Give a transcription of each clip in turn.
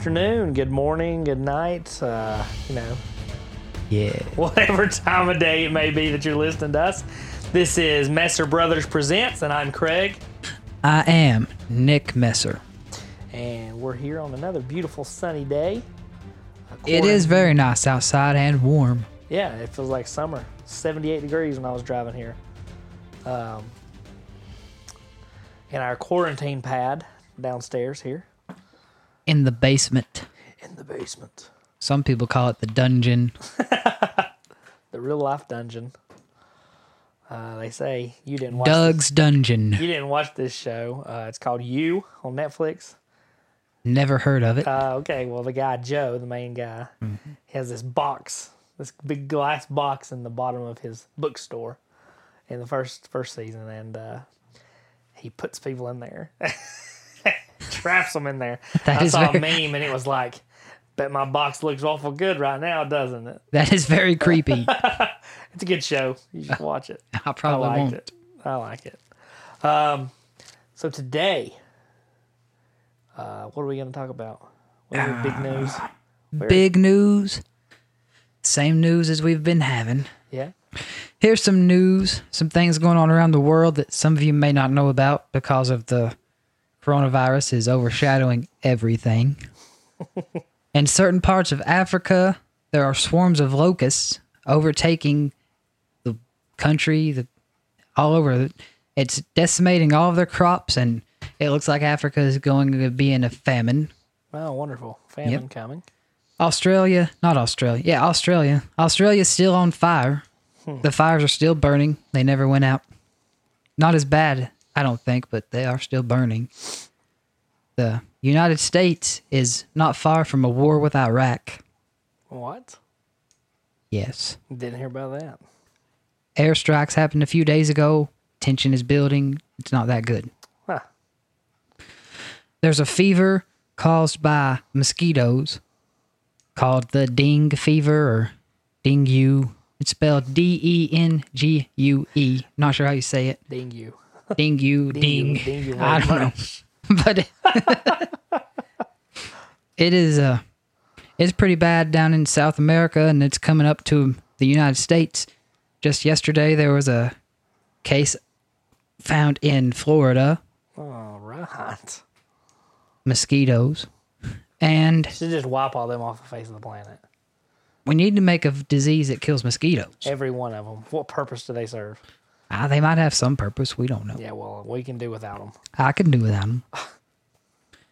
afternoon, good morning, good night, uh, you know, Yeah. whatever time of day it may be that you're listening to us. This is Messer Brothers Presents, and I'm Craig, I am Nick Messer. and we're here on another beautiful sunny day. It is very nice outside and warm. Yeah, it feels like summer. 78 degrees when I was driving here. Um, in our quarantine pad downstairs here In the basement. in the basement. Some people call it the dungeon. The real life dungeon. Uh, they say you didn't watch Doug's dungeon. You didn't watch this show. Uh, it's called You on Netflix. Never heard of it. Uh, okay, well the guy Joe, the main guy, he has this box, this big glass box in the bottom of his bookstore in the first first season, and uh, he puts people in there, traps them in there. That I is saw very- a meme, and it was like, "Bet my box looks awful good right now, doesn't it?" That is very creepy. It's a good show. You should watch it. I probably I liked won't. it. I like it. Um, so today, uh, what are we going to talk about? What are big news? Big news. Same news as we've been having. Yeah. Here's some news, some things going on around the world that some of you may not know about because of the coronavirus is overshadowing everything. In certain parts of Africa, there are swarms of locusts overtaking the country, the all over. It's decimating all of their crops, and it looks like Africa is going to be in a famine. Oh, wonderful. Famine Yep. coming. Australia, not Australia. Yeah, Australia. Australia's still on fire. Hmm. The fires are still burning. They never went out. Not as bad, I don't think, but they are still burning. The United States is not far from a war with Iraq. What? Yes. Didn't hear about that. Airstrikes happened a few days ago. Tension is building. It's not that good. Huh. There's a fever caused by mosquitoes called the dengue fever or dengue. It's spelled D E N G U E. Not sure how you say it. Dengue, ding. Dingue. I don't know. But it, it is uh it's pretty bad down in South America and it's coming up to the United States. Just yesterday there was a case found in Florida, All right. mosquitoes. And Should just wipe all them off the face of the planet. we need to make a disease that kills mosquitoes. Every one of them. What purpose do they serve? Ah, they might have some purpose. We don't know. Yeah, well, we can do without them. I can do without them.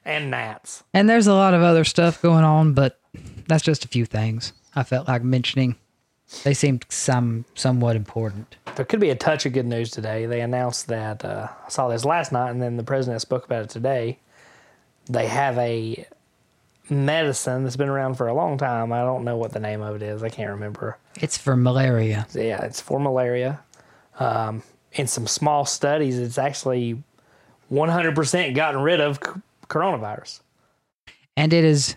And gnats. And there's a lot of other stuff going on, but that's just a few things I felt like mentioning. They seemed some somewhat important. There could be a touch of good news today. They announced that uh, I saw this last night, and then the president spoke about it today. They have a medicine that's been around for a long time. I don't know what the name of it is. I can't remember. It's for malaria. Yeah, it's for malaria. Um, in some small studies, it's actually 100% gotten rid of c- coronavirus. And it is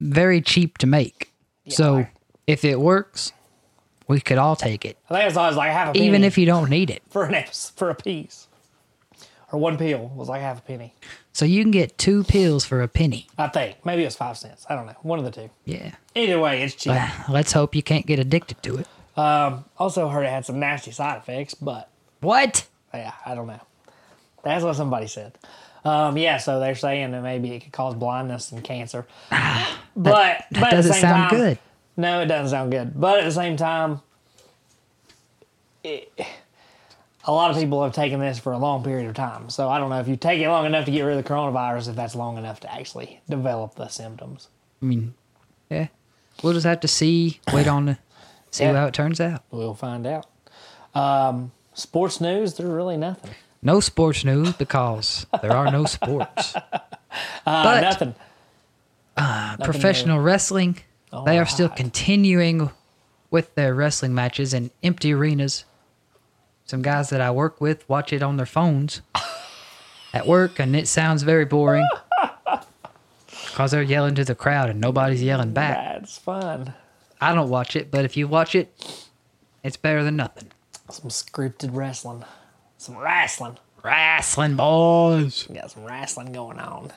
very cheap to make. so like- if it works, we could all take it. I think it's always like half a penny. Even if you don't need it. for an for a piece, or one pill was like half a penny. So you can get two pills for a penny. I think maybe it was five cents. I don't know. One of the two. Yeah. Either way, it's cheap. But let's hope you can't get addicted to it. Um, also heard it had some nasty side effects, but What? yeah, I don't know. That's what somebody said. Um, yeah, so they're saying that maybe it could cause blindness and cancer. but That but at the doesn't same sound time- good. No, it doesn't sound good. But at the same time, it, a lot of people have taken this for a long period of time. So I don't know if you take it long enough to get rid of the coronavirus, if that's long enough to actually develop the symptoms. I mean, yeah. We'll just have to see, wait on the, see Yeah. how it turns out. We'll find out. Um, sports news, there's really nothing. No sports news because there are no sports. Uh, But- nothing. Professional wrestling, they are still continuing with their wrestling matches in empty arenas. Some guys that I work with watch it on their phones at work, and it sounds very boring because they're yelling to the crowd and nobody's yelling back. That's fun. I don't watch it, but if you watch it, it's better than nothing. Some scripted wrestling. Some wrestling. Wrestling boys. We got some wrestling going on.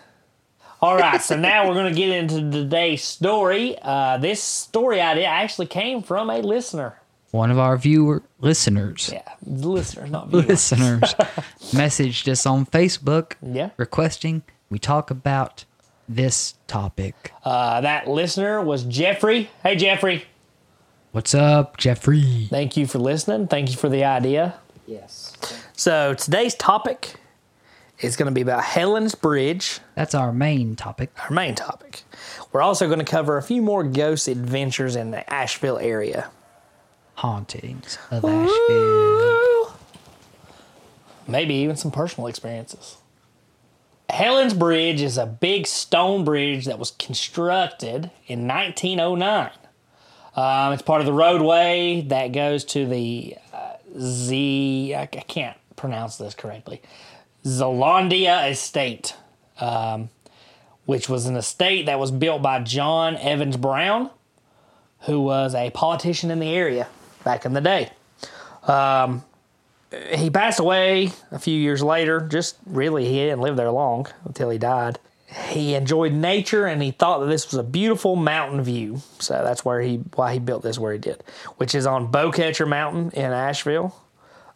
All right, so now we're going to get into today's story. Uh, this story idea actually came from a listener. One of our viewer listeners, Yeah, listeners, not viewers. listeners, messaged us on Facebook Yeah. requesting we talk about this topic. Uh, that listener was Jeffrey. Hey, Jeffrey. What's up, Jeffrey? Thank you for listening. Thank you for the idea. Yes. So today's topic is going to be about Helen's Bridge, That's our main topic. our main topic. We're also going to cover a few more ghost adventures in the Asheville area. Hauntings of Asheville. Maybe even some personal experiences. Helen's Bridge is a big stone bridge that was constructed in 1909. Um, it's part of the roadway that goes to the uh, Z. I, I can't pronounce this correctly. Zealandia Estate, um, which was an estate that was built by John Evans Brown, who was a politician in the area back in the day he passed away a few years later. Just really, he didn't live there long until he died. He enjoyed nature and he thought that this was a beautiful mountain view. So that's where he why he built this where he did, which is on Beaucatcher Mountain in Asheville.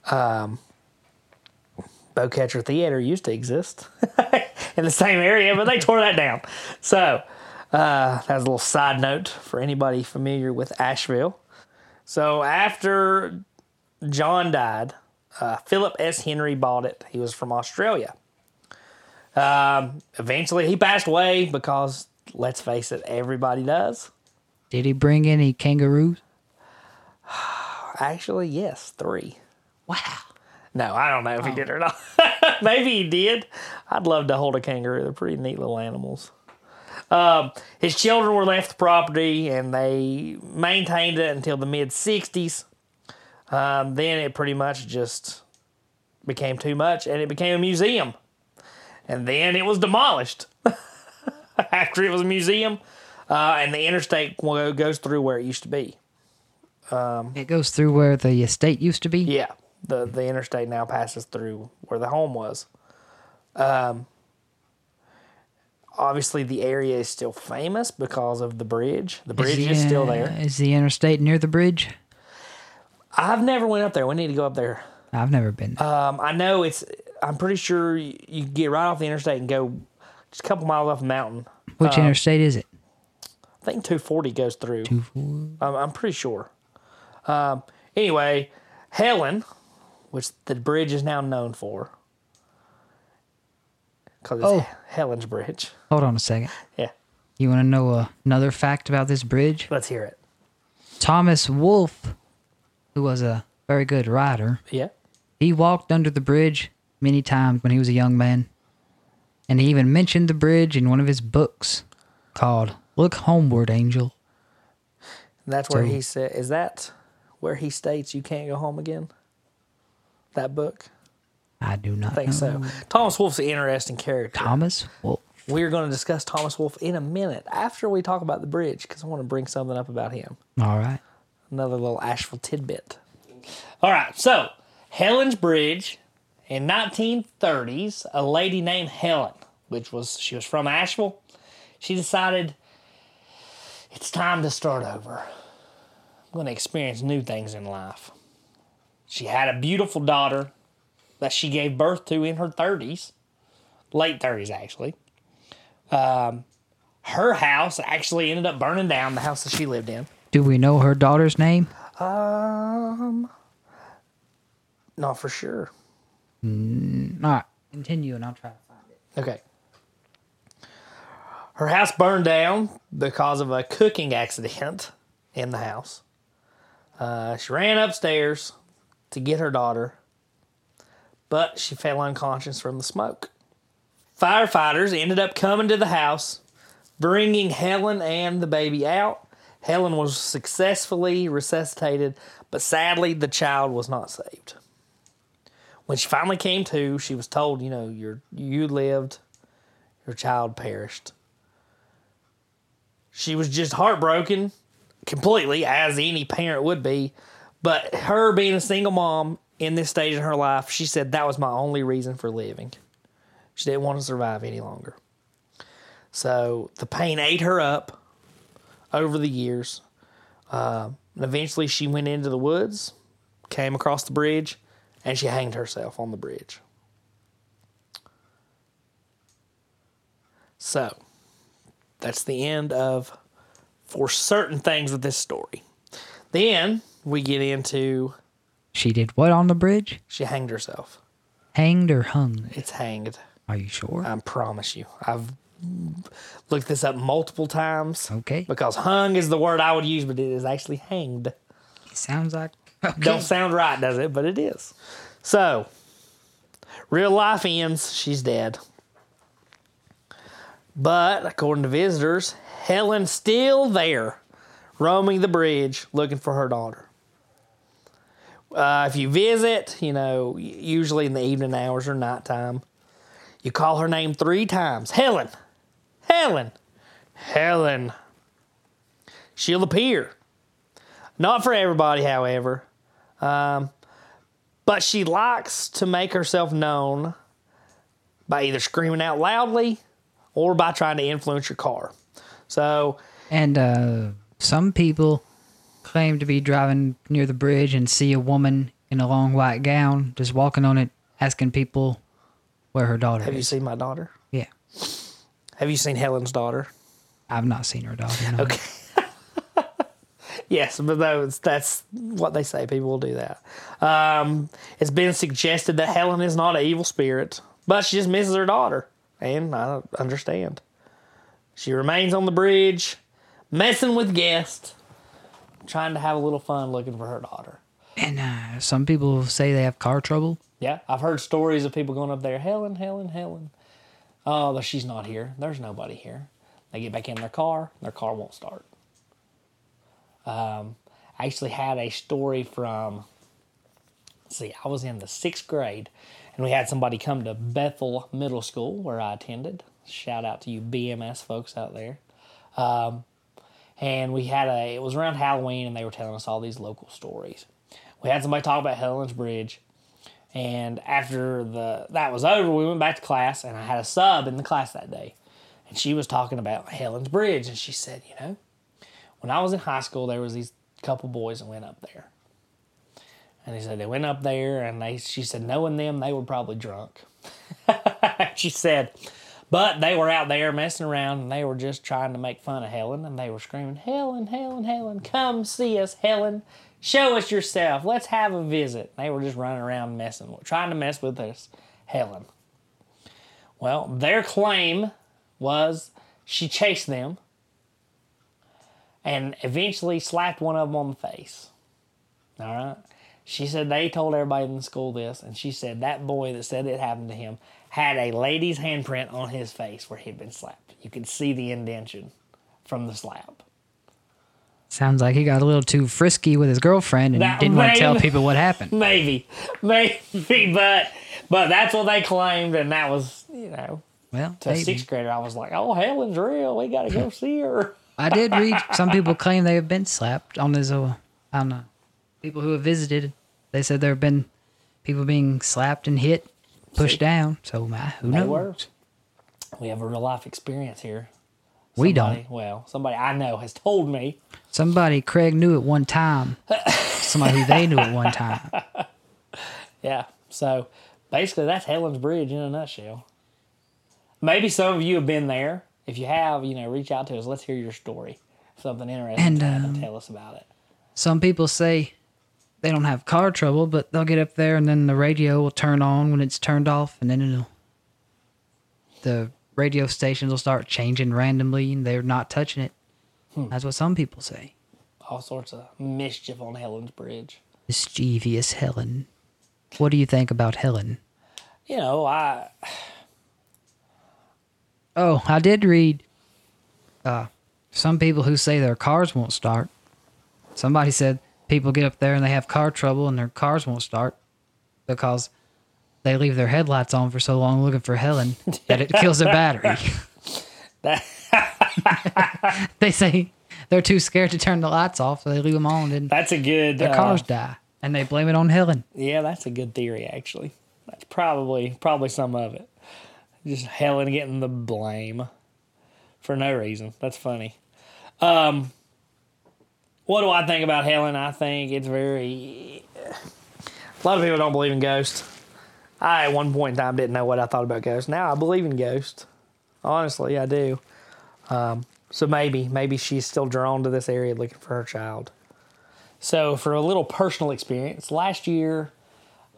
Um, Beaucatcher Theater used to exist in the same area, but they tore that down. So uh, that's a little side note for anybody familiar with Asheville. So after John died, uh, Philip S. Henry bought it. He was from Australia. Um, eventually, he passed away because, let's face it, everybody does. Did he bring any kangaroos? Actually, yes, three. Wow. No, I don't know if he did or not. Maybe he did. I'd love to hold a kangaroo. They're pretty neat little animals. Um, his children were left the property and they maintained it until the mid 60s. Um, then it pretty much just became too much and it became a museum. And then it was demolished after it was a museum. Uh, and the interstate goes through where it used to be. It goes through where the estate used to be. Yeah, the the interstate now passes through where the home was. Um, obviously, the area is still famous because of the bridge. The bridge is, the, still uh, there. Is the interstate near the bridge? I've never went up there. We need to go up there. I've never been. there. Um, I know it's. I'm pretty sure you, you get right off the interstate and go just a couple miles off the mountain. Which uh, interstate is it? I think 240 goes through. I'm, I'm pretty sure. Um, anyway, Helen, which the bridge is now known for, because it's Oh. Helen's Bridge. Hold on a second. Yeah, You want to know another fact about this bridge? let's hear it. Thomas Wolfe, who was a very good rider, Yeah. he walked under the bridge many times when he was a young man. And he even mentioned the bridge in one of his books called Look Homeward, Angel. And that's where he said, is that where he states you can't go home again? That book? I do not I think know. so. Thomas Wolfe's an interesting character. Thomas Wolfe. We're going to discuss Thomas Wolfe in a minute after we talk about the bridge because I want to bring something up about him. All right. Another little Asheville tidbit. All right, so Helen's Bridge in 1930s, a lady named Helen, which was she was from Asheville, she decided it's time to start over. I'm going to experience new things in life. She had a beautiful daughter that she gave birth to in her 30s, late 30s actually. Um, her house actually ended up burning down, the house that she lived in. Do we know her daughter's name? Um, not for sure. All right. Continue and I'll try to find it. Okay. Her house burned down because of a cooking accident in the house. Uh, she ran upstairs to get her daughter, but she fell unconscious from the smoke. Firefighters ended up coming to the house, bringing Helen and the baby out. Helen was successfully resuscitated, but sadly, the child was not saved. When she finally came to, she was told, you know, your you lived, your child perished. She was just heartbroken completely, as any parent would be. But her being a single mom in this stage in her life, she said that was my only reason for living. She didn't want to survive any longer. So the pain ate her up over the years. Uh, and eventually she went into the woods, came across the bridge, and she hanged herself on the bridge. So that's the end of for certain things with this story. Then we get into She did what on the bridge? she hanged herself. Hanged or hung? It's hanged. Are you sure? I promise you. I've looked this up multiple times. Okay. Because hung is the word I would use, but it is actually hanged. It sounds like okay. Don't sound right, does it? But it is. So, real life ends. She's dead. But according to visitors, Helen's still there, roaming the bridge looking for her daughter. Uh, if you visit, you know, usually in the evening hours or nighttime, you call her name three times Helen, Helen, Helen. She'll appear. Not for everybody, however. Um, but she likes to make herself known by either screaming out loudly or by trying to influence your car. So, And uh, some people claim to be driving near the bridge and see a woman in a long white gown just walking on it, asking people where her daughter have you seen my daughter? yeah, Have you seen Helen's daughter? I've not seen her daughter. No. Okay. yes, but those, that's what they say. People will do that. Um, it's been suggested that Helen is not an evil spirit, but she just misses her daughter. And I understand. She remains on the bridge, messing with guests, trying to have a little fun looking for her daughter. And uh, some people say they have car trouble. Yeah, I've heard stories of people going up there, Helen, Helen, Helen. Oh, she's not here. There's nobody here. They get back in their car, their car won't start. Um, I actually had a story from, see, I was in the sixth grade, and we had somebody come to Bethel Middle School where I attended. Shout out to you BMS folks out there. Um, and we had a, it was around Halloween, and they were telling us all these local stories. We had somebody talk about Helen's Bridge. And after the that was over, we went back to class, and I had a sub in the class that day, and she was talking about Helen's Bridge, and she said, you know, when I was in high school, there was these couple boys that went up there, and they said they went up there, and they she said knowing them, they were probably drunk. she said, but they were out there messing around, and they were just trying to make fun of Helen, and they were screaming, Helen, Helen, Helen, come see us, Helen. Show us yourself. Let's have a visit. They were just running around messing, trying to mess with us, Helen. Well, their claim was she chased them and eventually slapped one of them on the face. All right. She said they told everybody in the school this, and she said that boy that said it happened to him had a lady's handprint on his face where he'd been slapped. You could see the indention from the slap. Sounds like he got a little too frisky with his girlfriend and That didn't want to tell people what happened. Maybe, maybe, but but that's what they claimed, and that was you know Well, to a sixth grader. I was like, oh, Helen's real. We got to go see her. I did read some people claim they have been slapped on this. Uh, I don't know. People who have visited, they said there have been people being slapped and hit, pushed See? down. So uh, who knows? were. We have a real life experience here. We Somebody- don't. Well, somebody I know has told me. Somebody Craig knew at one time. Somebody who they knew at one time. Yeah. So basically, that's Helen's Bridge in a nutshell. Maybe some of you have been there. If you have, you know, reach out to us. Let's hear your story. Something interesting And, um, tell us about it. Some people say they don't have car trouble, but they'll get up there and then the radio will turn on when it's turned off, and then it'll the radio stations will start changing randomly, and they're not touching it. That's what some people say. All sorts of mischief on Helen's Bridge. Mischievous Helen. What do you think about Helen? You know, I Oh, I did read uh, some people who say their cars won't start. Somebody said people get up there and they have car trouble and their cars won't start because they leave their headlights on for so long looking for Helen that it kills their battery. they say they're too scared to turn the lights off, so they leave them on and that's a good. their uh, cars die. And they blame it on Helen. Yeah, that's a good theory. Actually, that's probably probably some of it. Just Helen getting the blame. for no reason. That's funny. Um, what do I think about Helen? I think it's very. A lot of people don't believe in ghosts. I, at one point in time, didn't know what I thought about ghosts. Now I believe in ghosts. Honestly, I do. Um, so maybe, maybe she's still drawn to this area looking for her child. So, for a little personal experience, last year,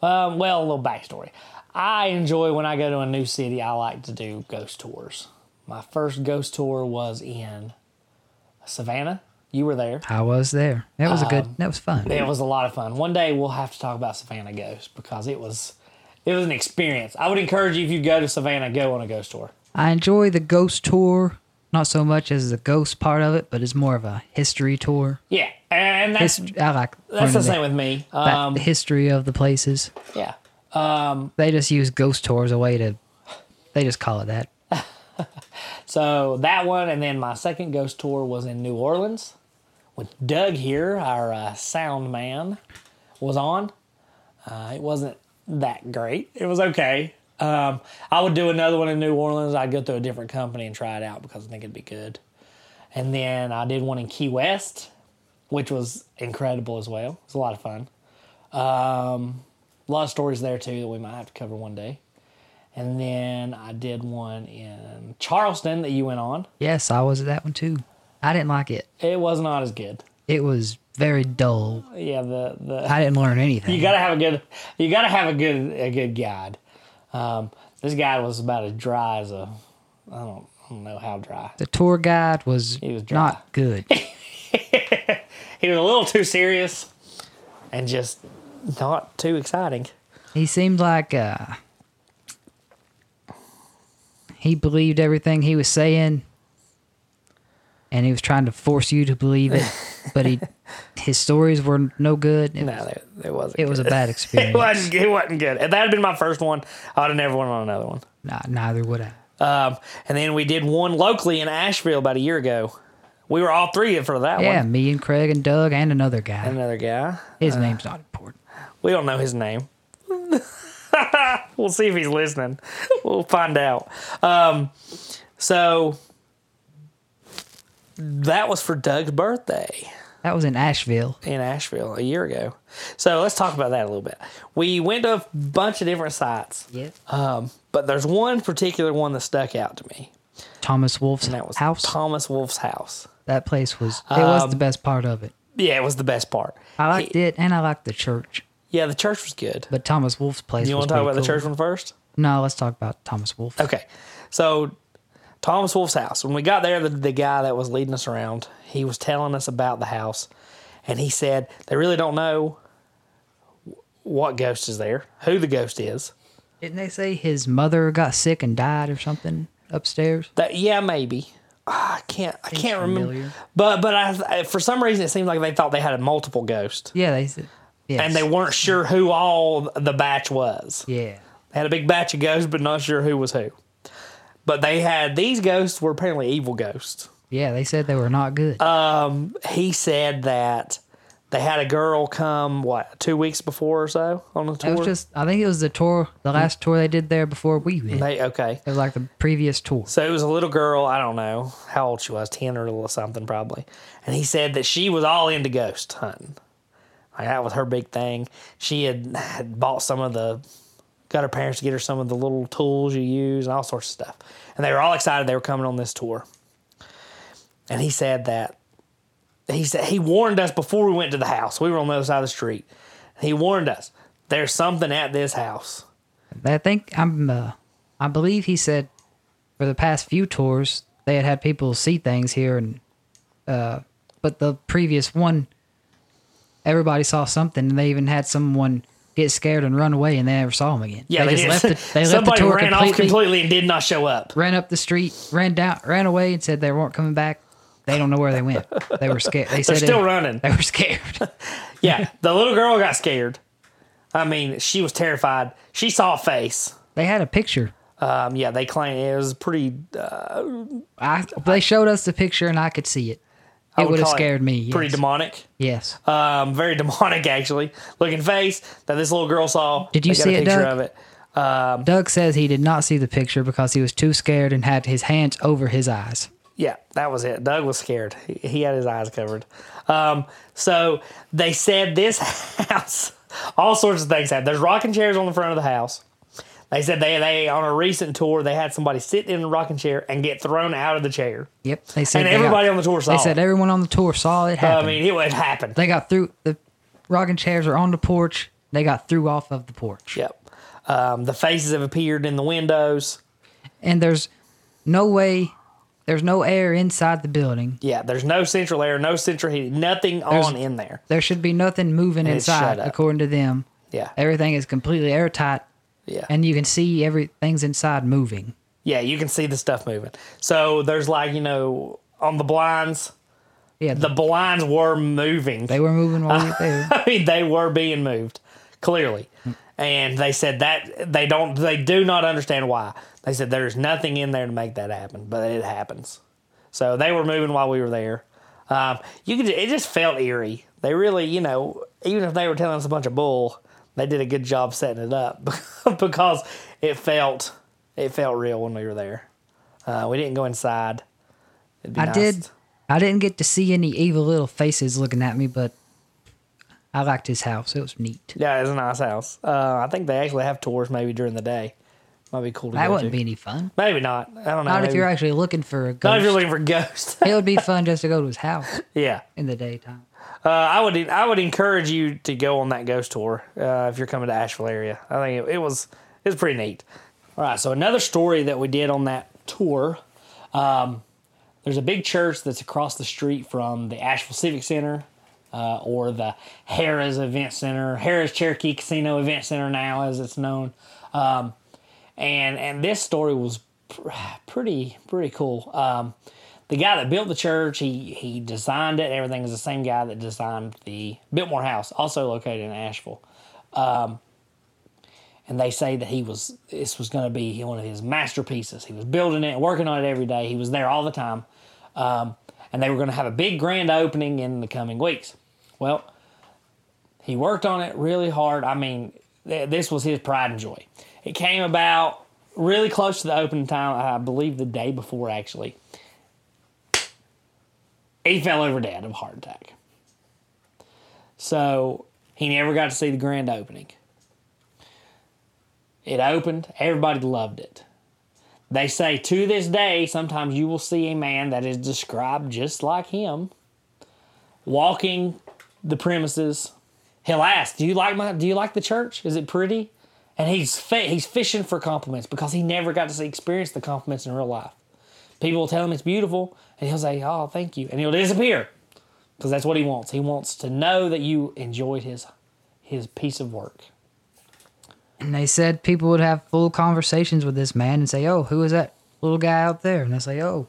um, well, a little backstory. I enjoy when I go to a new city, I like to do ghost tours. My first ghost tour was in Savannah. You were there. I was there. That was a good. That was fun. It was a lot of fun. One day we'll have to talk about Savannah Ghost because it was it was an experience. I would encourage you if you go to Savannah, go on a ghost tour. I enjoy the ghost tour, not so much as the ghost part of it, but it's more of a history tour. Yeah, and that's Hist- I like that's the same with me. the, Um, the history of the places. yeah, um, They just use ghost tours a way to. They just call it that. so that one, and then my second ghost tour was in New Orleans with Doug here, our uh, sound man, was on. Uh, it wasn't that great. It was okay. Um, I would do another one in New Orleans. I'd go through a different company and try it out because I think it'd be good. And then I did one in Key West, which was incredible as well. It was a lot of fun. Um, a lot of stories there too that we might have to cover one day. And then I did one in Charleston that you went on. Yes, I was at that one too. I didn't like it. It was not as good. It was very dull. Yeah, the the I didn't learn anything. you gotta have a good you gotta have a good a good guide. Um, this guide was about as dry as a I don't I don't know how dry. the tour guide was, he was dry. not good. He was a little too serious and just not too exciting. he seemed like uh, he believed everything he was saying, and he was trying to force you to believe it. but he, his stories were no good. It, No, there, there wasn't. it was a good. bad It experience. wasn't. It wasn't good. If that had been my first one, I would have never went on another one. Nah, neither would I. Um, and then we did one locally in Asheville about a year ago. We were all three for that Yeah, one. Yeah, me and Craig and Doug and another guy. Another guy. His name's not important. We don't know his name. we'll see if he's listening. We'll find out. Um, so that was for Doug's birthday That was in Asheville. in Asheville a year ago. So let's talk about that a little bit. We went to a bunch of different sites, Yeah. um, but there's one particular one that stuck out to me. Thomas Wolfe's And that was house. Thomas Wolfe's house. that place was. It was Um, the best part of it. Yeah, it was the best part. I liked it, and I liked the church. Yeah, the church was good. But Thomas Wolfe's place. You want to talk about the church one first? No, let's talk about Thomas Wolfe. Okay. So Thomas Wolfe's house. When we got there, the, the guy that was leading us around, he was telling us about the house, and he said they really don't know what ghost is there, who the ghost is. Didn't they say his mother got sick and died or something upstairs? That yeah, maybe. Ah, I can't. I can't remember. But but I, for some reason it seemed like they thought they had a multiple ghost, Yeah, they said. Yes. and they weren't sure who all the batch was. Yeah. They had a big batch of ghosts, but not sure who was who. But they had these ghosts were apparently evil ghosts. Yeah, they said they were not good. Um, he said that they had a girl come what two weeks before or so on the tour. it was just. I think it was the tour, the last tour they did there before we went. they okay. It was like the previous tour. So it was a little girl. I don't know how old she was, ten or something probably. And he said that she was all into ghost hunting. Like that was her big thing. She had, had bought some of the, got her parents to get her some of the little tools you use and all sorts of stuff. And they were all excited they were coming on this tour. And he said that he said he warned us before we went to the house. We were on the other side of the street. He warned us there's something at this house. I think I'm. Uh, I believe he said for the past few tours they had had people see things here, and uh, but the previous one, everybody saw something, and they even had someone get scared and run away, and they never saw him again. Yeah, they, they, just did. left. The, they left the tour ran completely, off completely and did not show up. ran up the street, ran down, ran away, and said they weren't coming back. They don't know where they went. They were scared. They said They're still running. They were scared. Yeah, the little girl got scared. I mean, she was terrified. She saw a face. they had a picture. Um, yeah, they claim it was pretty. Uh, I they showed us the picture, and I could see it. I It would have scared me. Pretty demonic. Yes. Um, very demonic, actually. Looking face that this little girl saw. Did you see a it, picture Doug? of it. Um, Doug says he did not see the picture because he was too scared and had his hands over his eyes. Yeah, that was it. Doug was scared. He, he had his eyes covered. Um, so they said this house, all sorts of things happened. There's rocking chairs on the front of the house. They said they they on a recent tour they had somebody sit in a rocking chair and get thrown out of the chair. Yep. They said And they got- everybody on the tour saw They said everyone on the tour saw it happen. I mean, it would happen. they got through the rocking chairs are on the porch. They got through off of the porch. Yep. Um, the faces have appeared in the windows. And there's no way there's no air inside the building. Yeah, there's no central air, no central heating, nothing on in there. There should be nothing moving inside according to them. Yeah, Everything is completely airtight yeah, and you can see everything's inside moving. yeah. You can see the stuff moving. So there's like you know on the blinds, Yeah, the blinds were moving. they were moving while we there. I mean, they were being moved clearly, and they said that they don't, they do not understand why. They said there's nothing in there to make that happen, but it happens. So they were moving while we were there. Um, you could, it just felt eerie. They really, you know, even if they were telling us a bunch of bull, they did a good job setting it up because it felt, it felt real when we were there. Uh, we didn't go inside. It'd be I nice did I didn't get to see any evil little faces looking at me, but I liked his house. It was neat. Yeah, it's a nice house. Uh, I think they actually have tours maybe during the day. Might be cool to That wouldn't to. be any fun. Maybe not. I don't know. Not if you're actually looking for a not if ghost. you're looking for ghosts. it would be fun just to go to his house yeah, in the daytime. Uh, I would. I would encourage you to go on that ghost tour uh, if you're coming to Asheville area. I think it, it was it was pretty neat. All right, so another story that we did on that tour. Um, there's a big church that's across the street from the Asheville Civic Center. Uh, or the Harrah's Event Center, Harrah's Cherokee Casino Event Center now, as it's known. Um, and and this story was pr- pretty pretty cool. Um, the guy that built the church, he he designed it. Everything is the same guy that designed the Biltmore House, also located in Asheville. Um, and they say that he was this was going to be one of his masterpieces. He was building it, working on it every day. He was there all the time, um, and they were going to have a big grand opening in the coming weeks. Well, he worked on it really hard. I mean, th- this was his pride and joy. It came about really close to the opening time, I believe the day before actually. He fell over dead of a heart attack. So he never got to see the grand opening. It opened, everybody loved it. They say to this day, sometimes you will see a man that is described just like him walking the premises. He'll ask, "Do you like my? Do you like the church? Is it pretty?" And he's he's fishing for compliments because he never got to experience the compliments in real life. People will tell him it's beautiful, and he'll say, "Oh, thank you," and he'll disappear because that's what he wants. He wants to know that you enjoyed his his piece of work. And they said people would have full conversations with this man and say, "Oh, who is that little guy out there?" And they say, "Oh,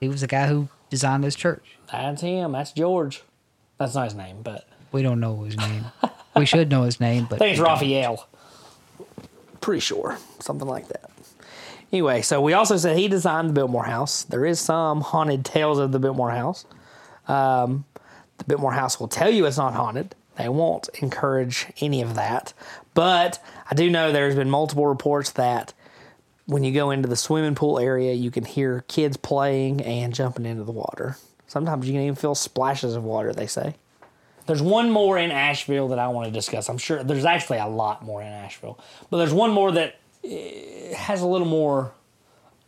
he was the guy who designed this church." That's him. That's George. That's not his name, but We don't know his name. we should know his name, but I think it's we don't. Raphael. Pretty sure. Something like that. Anyway, so we also said he designed the Biltmore House. There is some haunted tales of the Biltmore House. Um, the Biltmore House will tell you it's not haunted. They won't encourage any of that. But I do know there's been multiple reports that when you go into the swimming pool area, you can hear kids playing and jumping into the water. Sometimes you can even feel splashes of water, they say. There's one more in Asheville that I want to discuss. I'm sure there's actually a lot more in Asheville, but there's one more that has a little more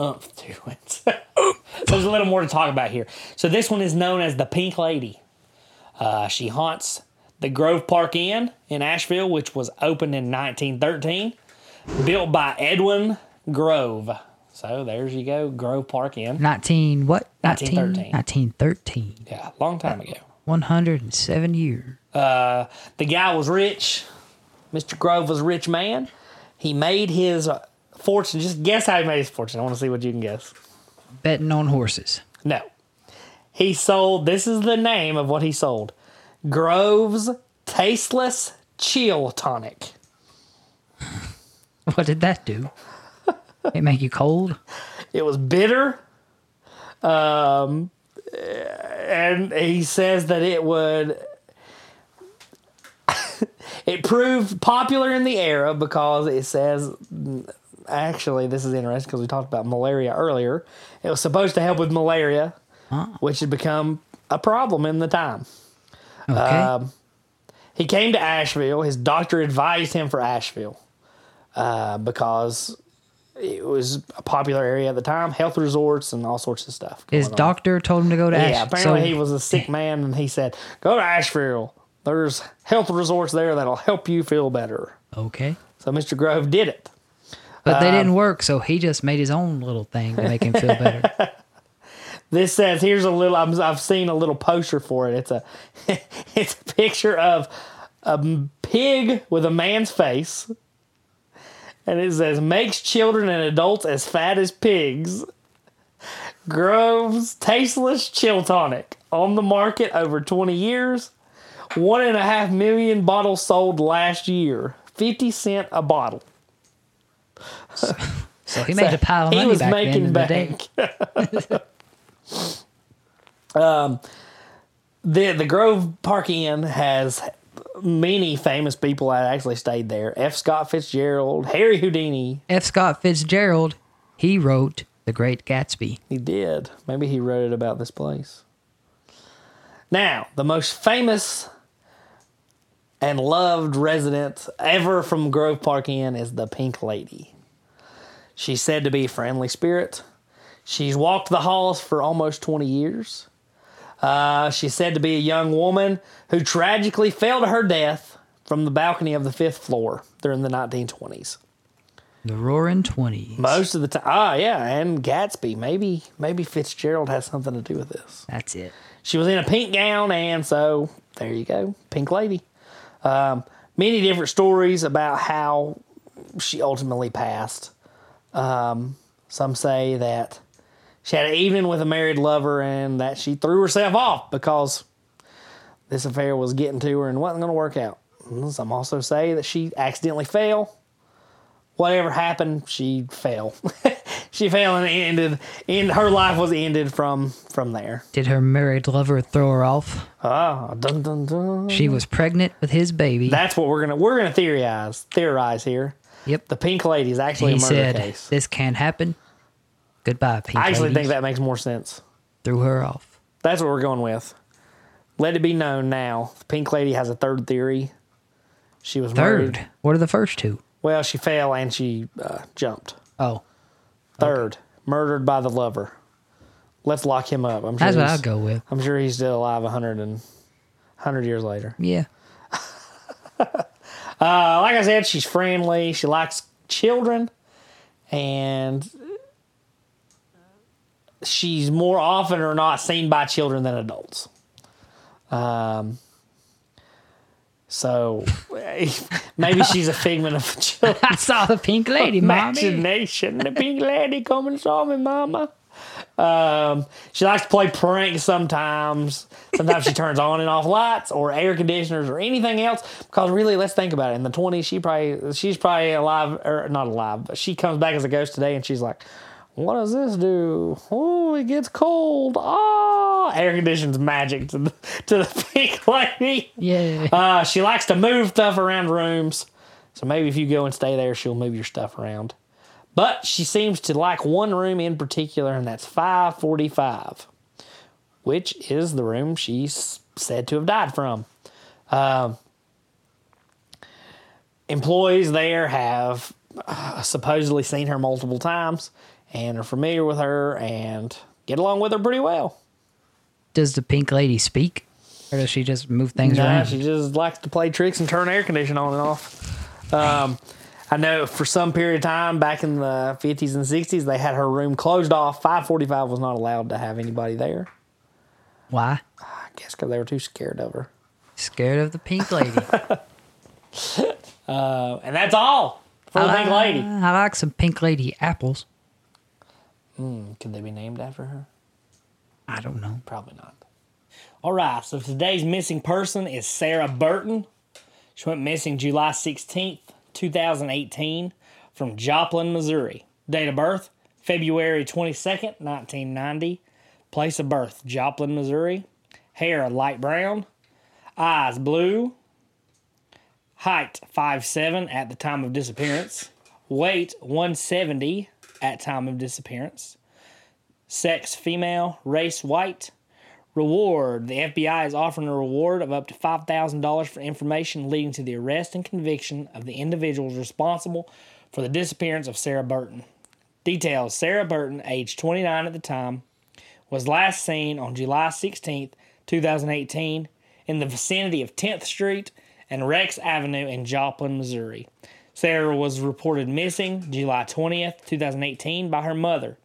umph to it. there's a little more to talk about here. So this one is known as the Pink Lady. Uh, she haunts the Grove Park Inn in Asheville, which was opened in 1913, built by Edwin Grove. So there's you go, Grove Park Inn. 19 what? 1913. 1913. Yeah, long time ago. 107 years. the guy was rich. Mr. Grove was a rich man. He made his fortune. Just guess how he made his fortune. I want to see what you can guess. Betting on horses. No. He sold, this is the name of what he sold Grove's Tasteless Chill Tonic. What did that do? it make you cold? It was bitter. Um, and he says that it would. it proved popular in the era because it says actually, this is interesting because we talked about malaria earlier. It was supposed to help with malaria, which had become a problem in the time. Okay. Um, he came to Asheville. His doctor advised him for Asheville uh, because it was a popular area at the time, health resorts and all sorts of stuff. His on. doctor told him to go to Yeah, Ash- apparently so- he was a sick man, and he said, "Go to Asheville. There's health resorts there that'll help you feel better." Okay. So Mr. Grove did it. But they Um, didn't work, so he just made his own little thing to make him feel better. This says here's a little. I'm, I've seen a little poster for it. It's a it's a picture of a pig with a man's face, and it says makes children and adults as fat as pigs. Grove's tasteless chill tonic on the market over 20 years. One and a half million bottles sold last year. 50 cent a bottle. So he made a pile of money. he was making in the bank. um, the the Grove Park Inn has many famous people that actually stayed there. F. Scott Fitzgerald, Harry Houdini. F. Scott Fitzgerald, he wrote The Great Gatsby. He did. Maybe he wrote it about this place. Now, the most famous and loved resident ever from Grove Park Inn is the Pink Lady. She's said to be a friendly spirit. She's walked the halls for almost 20 years. Uh, she's said to be a young woman who tragically fell to her death from the balcony of the fifth floor during the 1920s. The Roaring Twenties. Most of the time, ah, yeah, and Gatsby. Maybe, maybe Fitzgerald has something to do with this. That's it. She was in a pink gown, and so there you go, Pink Lady. Um, many different stories about how she ultimately passed. Um, some say that she had an evening with a married lover and that she threw herself off because this affair was getting to her and wasn't going to work out. Some also say that she accidentally fell. Whatever happened, she fell. she fell and ended. And her life was ended from from there. Did her married lover throw her off? Ah, dun dun dun. She was pregnant with his baby. That's what we're gonna we're gonna theorize theorize here. yep. The Pink Lady is actually he a murder said, case. "This can't happen." Goodbye, Pink I actually Ladies. think that makes more sense. threw her off. That's what we're going with. Let it be known now. The Pink Lady has a third theory. She was Third. murdered. What are the first two? Well, she fell and she uh, jumped. Oh, Third, murdered by the lover. Let's lock him up. I'm sure that's what I'd go with. I'm sure he's still alive 100 and 100 years later. Yeah. Uh, like I said, she's friendly. She likes children, and she's more often or not seen by children than adults. Um, so maybe she's a figment of children's I saw the Pink Lady, imagination. The pink lady come and saw me, mama. Um, she likes to play pranks sometimes. Sometimes she turns on and off lights or air conditioners or anything else. Because really, let's think about it. In the twenties, she probably she's probably alive or not alive, but she comes back as a ghost today, and she's like, "What does this do? Oh, it gets cold. Ah, air conditioning's magic to the to the pink lady." Yeah. Uh, she likes to move stuff around rooms. So maybe if you go and stay there, she'll move your stuff around. But she seems to like one room in particular, and that's 545, which is the room she's said to have died from. Um, employees there have uh, supposedly seen her multiple times and are familiar with her and get along with her pretty well. Does the Pink Lady speak? Or does she just move things Nah, around? she just likes to play tricks and turn air conditioning on and off. Um, I know for some period of time back in the 50s and 60s, they had her room closed off. 545 was not allowed to have anybody there. Why? I guess because they were too scared of her. Scared of the Pink Lady. Uh, and that's all for the Pink Lady. I like some Pink Lady apples. Hmm, could they be named after her? I don't know. Probably not. All right, so today's missing person is Sarah Burton. She went missing July 16th, 2018, from Joplin, Missouri. Date of birth, February 22nd, 1990. Place of birth, Joplin, Missouri. Hair, light brown. Eyes, blue. Height, 5'7 at the time of disappearance. Weight 170 at time of disappearance. Sex female. Race white. Reward. The FBI is offering a reward of up to $5,000 for information leading to the arrest and conviction of the individuals responsible for the disappearance of Sarah Burton. Details Sarah Burton, age 29 at the time, was last seen on July 16th, 2018, in the vicinity of 10th Street and Rex Avenue in Joplin, Missouri. Sarah was reported missing July 20th, 2018 by her mother.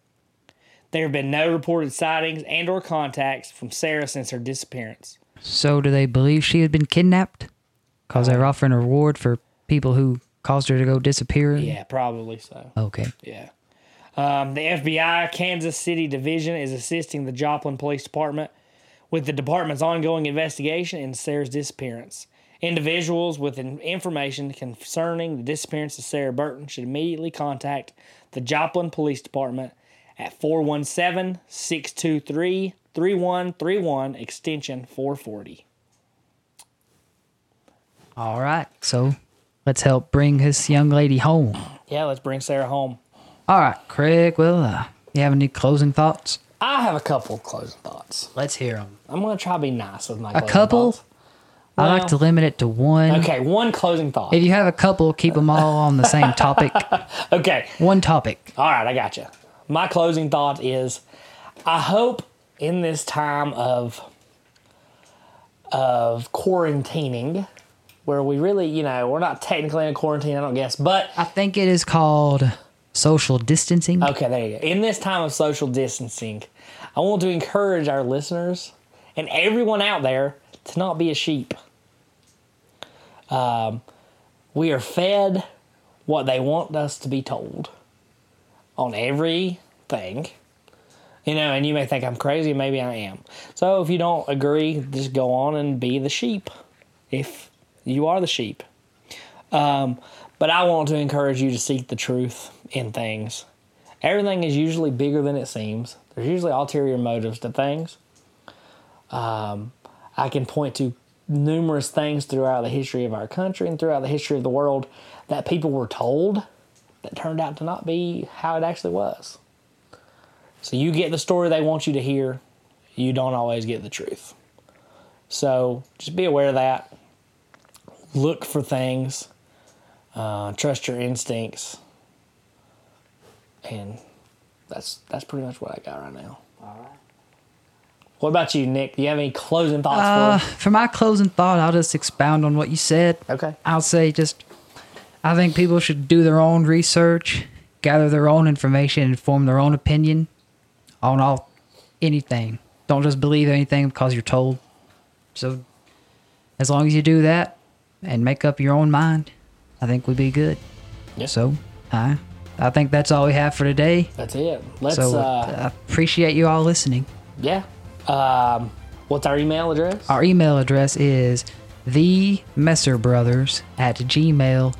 There have been no reported sightings and or contacts from Sarah since her disappearance. So do they believe she had been kidnapped? Because they're offering a reward for people who caused her to go disappear? Yeah, probably so. Okay. Yeah. Um, the FBI Kansas City Division is assisting the Joplin Police Department with the department's ongoing investigation into Sarah's disappearance. Individuals with information concerning the disappearance of Sarah Burton should immediately contact the Joplin Police Department at 417 623 3131, extension 440. All right. So let's help bring this young lady home. Yeah, let's bring Sarah home. All right, Craig. Well, uh, you have any closing thoughts? I have a couple of closing thoughts. Let's hear them. I'm going to try to be nice with my A couple? thoughts. I like to limit it to one. Okay, one closing thought. If you have a couple, keep them all on the same topic. Okay, One topic. all right, I got you. My closing thought is I hope in this time of of quarantining where we really, you know, we're not technically in a quarantine, I don't guess, but I think it is called social distancing. Okay, there you go. In this time of social distancing, I want to encourage our listeners and everyone out there to not be a sheep. Um, we are fed what they want us to be told on everything. You know, and you may think I'm crazy, maybe I am. So if you don't agree, just go on and be the sheep. If you are the sheep. Um, but I want to encourage you to seek the truth in things. Everything is usually bigger than it seems. There's usually ulterior motives to things. Um, I can point to numerous things throughout the history of our country and throughout the history of the world that people were told that turned out to not be how it actually was. So you get the story they want you to hear, you don't always get the truth. So just be aware of that. Look for things, uh, trust your instincts, and that's that's pretty much what I got right now. All right. What about you, Nick? Do you have any closing thoughts Uh, for for my closing thought, I'll just expound on what you said. Okay. I'll say just, I think people should do their own research, gather their own information, and form their own opinion on all anything. Don't just believe anything because you're told. So, as long as you do that and make up your own mind, I think we'd be good. Yeah. So, I, I think that's all we have for today. That's it. Let's. so, uh, I appreciate you all listening. yeah. Um, what's our email address? Our email address is themesserbrothers at gmail.com.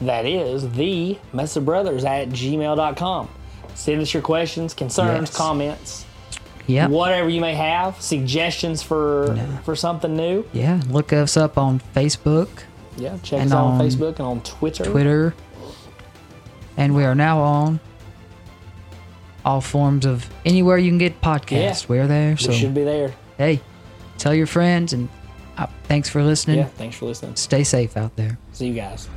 That is the Messer Brothers at gmail.com. Send us your questions, concerns, Yes. comments, Yep. whatever you may have, suggestions for for something new. Yeah. Look us up on Facebook, Yeah, check us out on on Facebook and on Twitter. Twitter, and we are now on all forms of anywhere you can get podcasts. Yeah. We're there. We So, should be there. hey, tell your friends and uh, thanks for listening. Yeah, thanks for listening. Stay safe out there. See you guys.